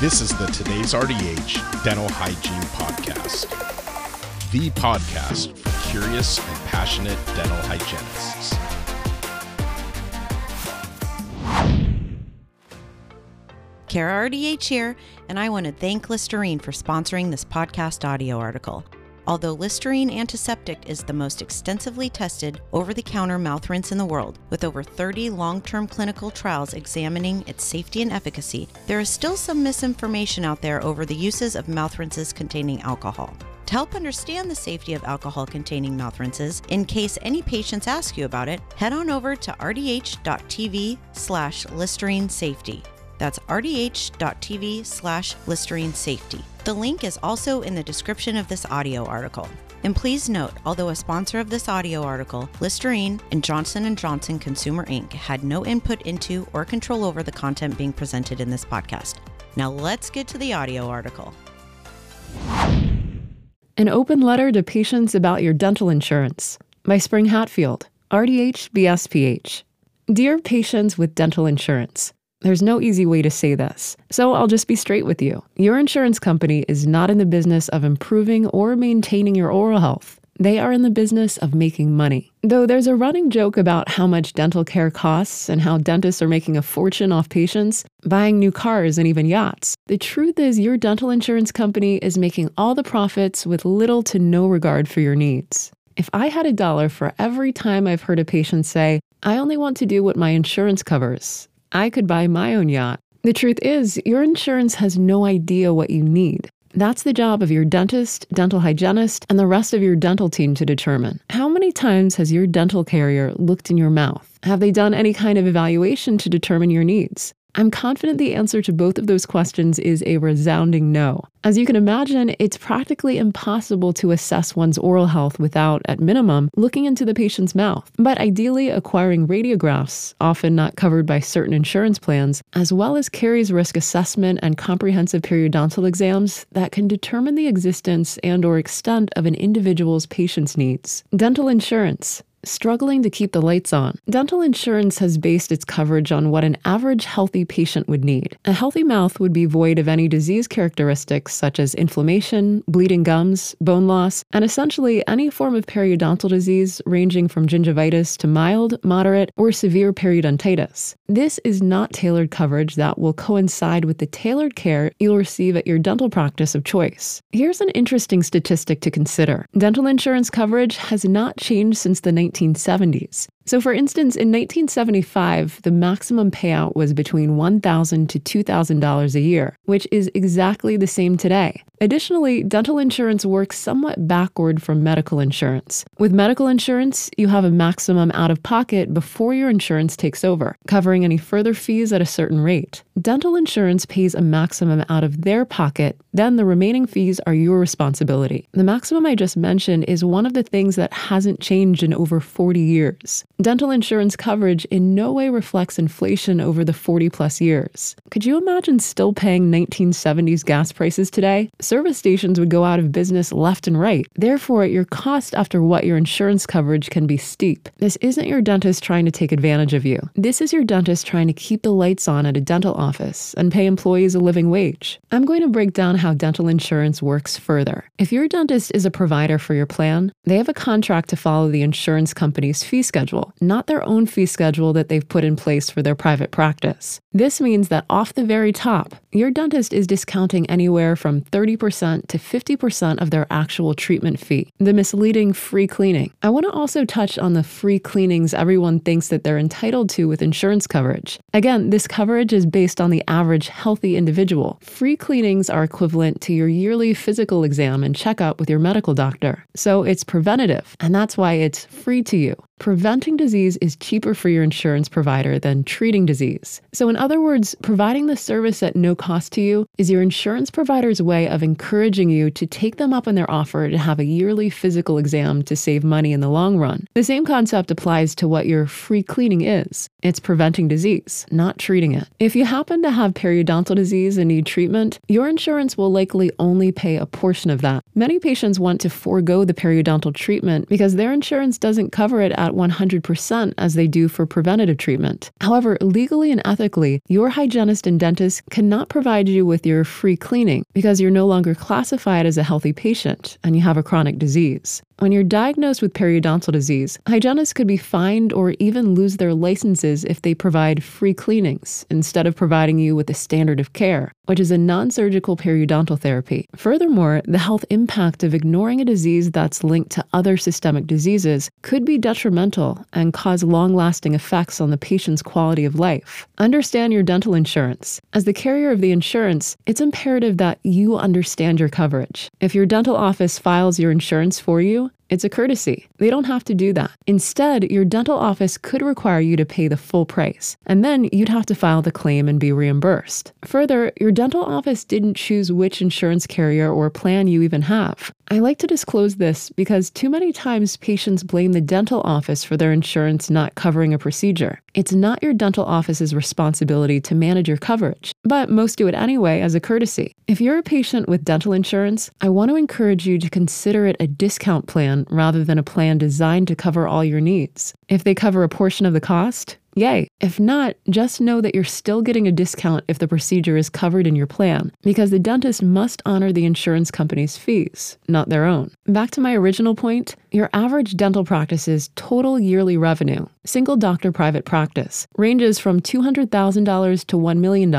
This is the Today's RDH Dental Hygiene Podcast, the podcast for curious and passionate dental hygienists. Kara RDH here, and I want to thank Listerine for sponsoring this podcast audio article. Although Listerine Antiseptic is the most extensively tested over the counter mouth rinse in the world, with over 30 long term clinical trials examining its safety and efficacy, there is still some misinformation out there over the uses of mouth rinses containing alcohol. To help understand the safety of alcohol containing mouth rinses, in case any patients ask you about it, head on over to rdh.tv slash Listerine Safety. That's rdh.tv slash Listerine Safety. The link is also in the description of this audio article. And please note, although a sponsor of this audio article, Listerine and Johnson & Johnson Consumer Inc. had no input into or control over the content being presented in this podcast. Now let's get to the audio article. An open letter to patients about your dental insurance by Spring Hatfield, RDH BSPH. Dear patients with dental insurance, there's no easy way to say this, so I'll just be straight with you. Your insurance company is not in the business of improving or maintaining your oral health. They are in the business of making money. Though there's a running joke about how much dental care costs and how dentists are making a fortune off patients, buying new cars, and even yachts, the truth is your dental insurance company is making all the profits with little to no regard for your needs. If I had a dollar for every time I've heard a patient say, I only want to do what my insurance covers, I could buy my own yacht. The truth is, your insurance has no idea what you need. That's the job of your dentist, dental hygienist, and the rest of your dental team to determine. How many times has your dental carrier looked in your mouth? Have they done any kind of evaluation to determine your needs? I'm confident the answer to both of those questions is a resounding no. As you can imagine, it's practically impossible to assess one's oral health without, at minimum, looking into the patient's mouth. But ideally, acquiring radiographs, often not covered by certain insurance plans, as well as caries risk assessment and comprehensive periodontal exams that can determine the existence and or extent of an individual's patient's needs. Dental insurance, struggling to keep the lights on. Dental insurance has based its coverage on what an average healthy patient would need. A healthy mouth would be void of any disease characteristics such as inflammation, bleeding gums, bone loss, and essentially any form of periodontal disease ranging from gingivitis to mild, moderate, or severe periodontitis. This is not tailored coverage that will coincide with the tailored care you'll receive at your dental practice of choice. Here's an interesting statistic to consider. Dental insurance coverage has not changed since the 1970s. So, for instance, in 1975, the maximum payout was between $1,000 to $2,000 a year, which is exactly the same today. Additionally, dental insurance works somewhat backward from medical insurance. With medical insurance, you have a maximum out of pocket before your insurance takes over, covering any further fees at a certain rate. Dental insurance pays a maximum out of their pocket, then the remaining fees are your responsibility. The maximum I just mentioned is one of the things that hasn't changed in over 40 years. Dental insurance coverage in no way reflects inflation over the 40 plus years. Could you imagine still paying 1970s gas prices today? Service stations would go out of business left and right. Therefore, your cost after what your insurance coverage can be steep. This isn't your dentist trying to take advantage of you. This is your dentist trying to keep the lights on at a dental office and pay employees a living wage. I'm going to break down how dental insurance works further. If your dentist is a provider for your plan, they have a contract to follow the insurance company's fee schedule not their own fee schedule that they've put in place for their private practice. This means that off the very top, your dentist is discounting anywhere from 30% to 50% of their actual treatment fee, the misleading free cleaning. I want to also touch on the free cleanings everyone thinks that they're entitled to with insurance coverage. Again, this coverage is based on the average healthy individual. Free cleanings are equivalent to your yearly physical exam and checkup with your medical doctor. So it's preventative, and that's why it's free to you. Preventing disease is cheaper for your insurance provider than treating disease. So, in other words, providing the service at no cost to you is your insurance provider's way of encouraging you to take them up on their offer to have a yearly physical exam to save money in the long run. The same concept applies to what your free cleaning is it's preventing disease, not treating it. If you happen to have periodontal disease and need treatment, your insurance will likely only pay a portion of that. Many patients want to forego the periodontal treatment because their insurance doesn't cover it at 100% as they do for preventative treatment. However, legally and ethically, your hygienist and dentist cannot provide you with your free cleaning because you're no longer classified as a healthy patient and you have a chronic disease. When you're diagnosed with periodontal disease, hygienists could be fined or even lose their licenses if they provide free cleanings instead of providing you with the standard of care, which is a non surgical periodontal therapy. Furthermore, the health impact of ignoring a disease that's linked to other systemic diseases could be detrimental and cause long lasting effects on the patient's quality of life. Understand your dental insurance. As the carrier of the insurance, it's imperative that you understand your coverage. If your dental office files your insurance for you, it's a courtesy. They don't have to do that. Instead, your dental office could require you to pay the full price, and then you'd have to file the claim and be reimbursed. Further, your dental office didn't choose which insurance carrier or plan you even have. I like to disclose this because too many times patients blame the dental office for their insurance not covering a procedure. It's not your dental office's responsibility to manage your coverage, but most do it anyway as a courtesy. If you're a patient with dental insurance, I want to encourage you to consider it a discount plan rather than a plan designed to cover all your needs. If they cover a portion of the cost, Yay. If not, just know that you're still getting a discount if the procedure is covered in your plan, because the dentist must honor the insurance company's fees, not their own. Back to my original point your average dental practice's total yearly revenue, single doctor private practice, ranges from $200,000 to $1 million.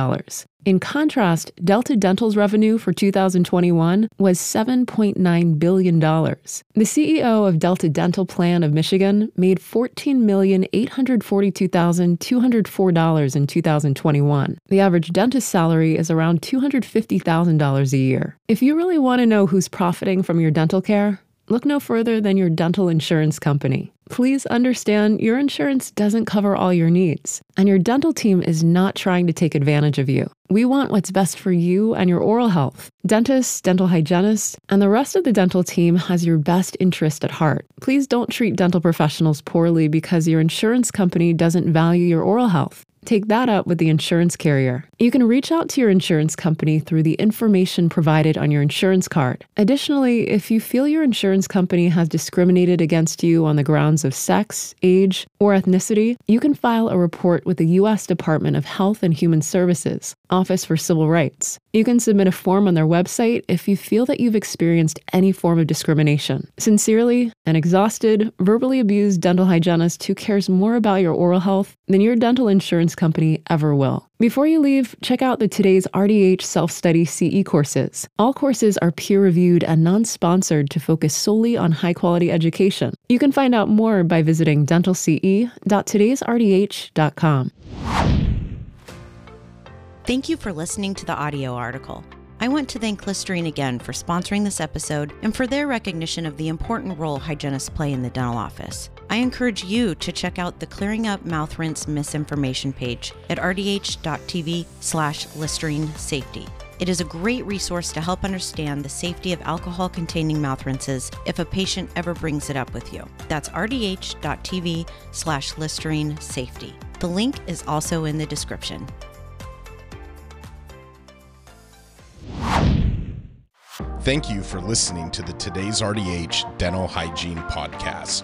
In contrast, Delta Dental's revenue for 2021 was $7.9 billion. The CEO of Delta Dental Plan of Michigan made $14,842,204 in 2021. The average dentist salary is around $250,000 a year. If you really want to know who's profiting from your dental care, look no further than your dental insurance company. Please understand your insurance doesn't cover all your needs, and your dental team is not trying to take advantage of you. We want what's best for you and your oral health. Dentists, dental hygienists, and the rest of the dental team has your best interest at heart. Please don't treat dental professionals poorly because your insurance company doesn't value your oral health. Take that up with the insurance carrier. You can reach out to your insurance company through the information provided on your insurance card. Additionally, if you feel your insurance company has discriminated against you on the grounds of sex, age, or ethnicity, you can file a report with the U.S. Department of Health and Human Services, Office for Civil Rights. You can submit a form on their website if you feel that you've experienced any form of discrimination. Sincerely, an exhausted, verbally abused dental hygienist who cares more about your oral health than your dental insurance company ever will. Before you leave, check out the today's RDH self study CE courses. All courses are peer reviewed and non sponsored to focus solely on high quality education. You can find out more by visiting dentalce.todaysrdh.com. Thank you for listening to the audio article. I want to thank Listerine again for sponsoring this episode and for their recognition of the important role hygienists play in the dental office. I encourage you to check out the Clearing Up Mouth Rinse Misinformation page at rdh.tv slash Listerine Safety. It is a great resource to help understand the safety of alcohol containing mouth rinses if a patient ever brings it up with you. That's rdh.tv slash Listerine Safety. The link is also in the description. Thank you for listening to the Today's RDH Dental Hygiene Podcast.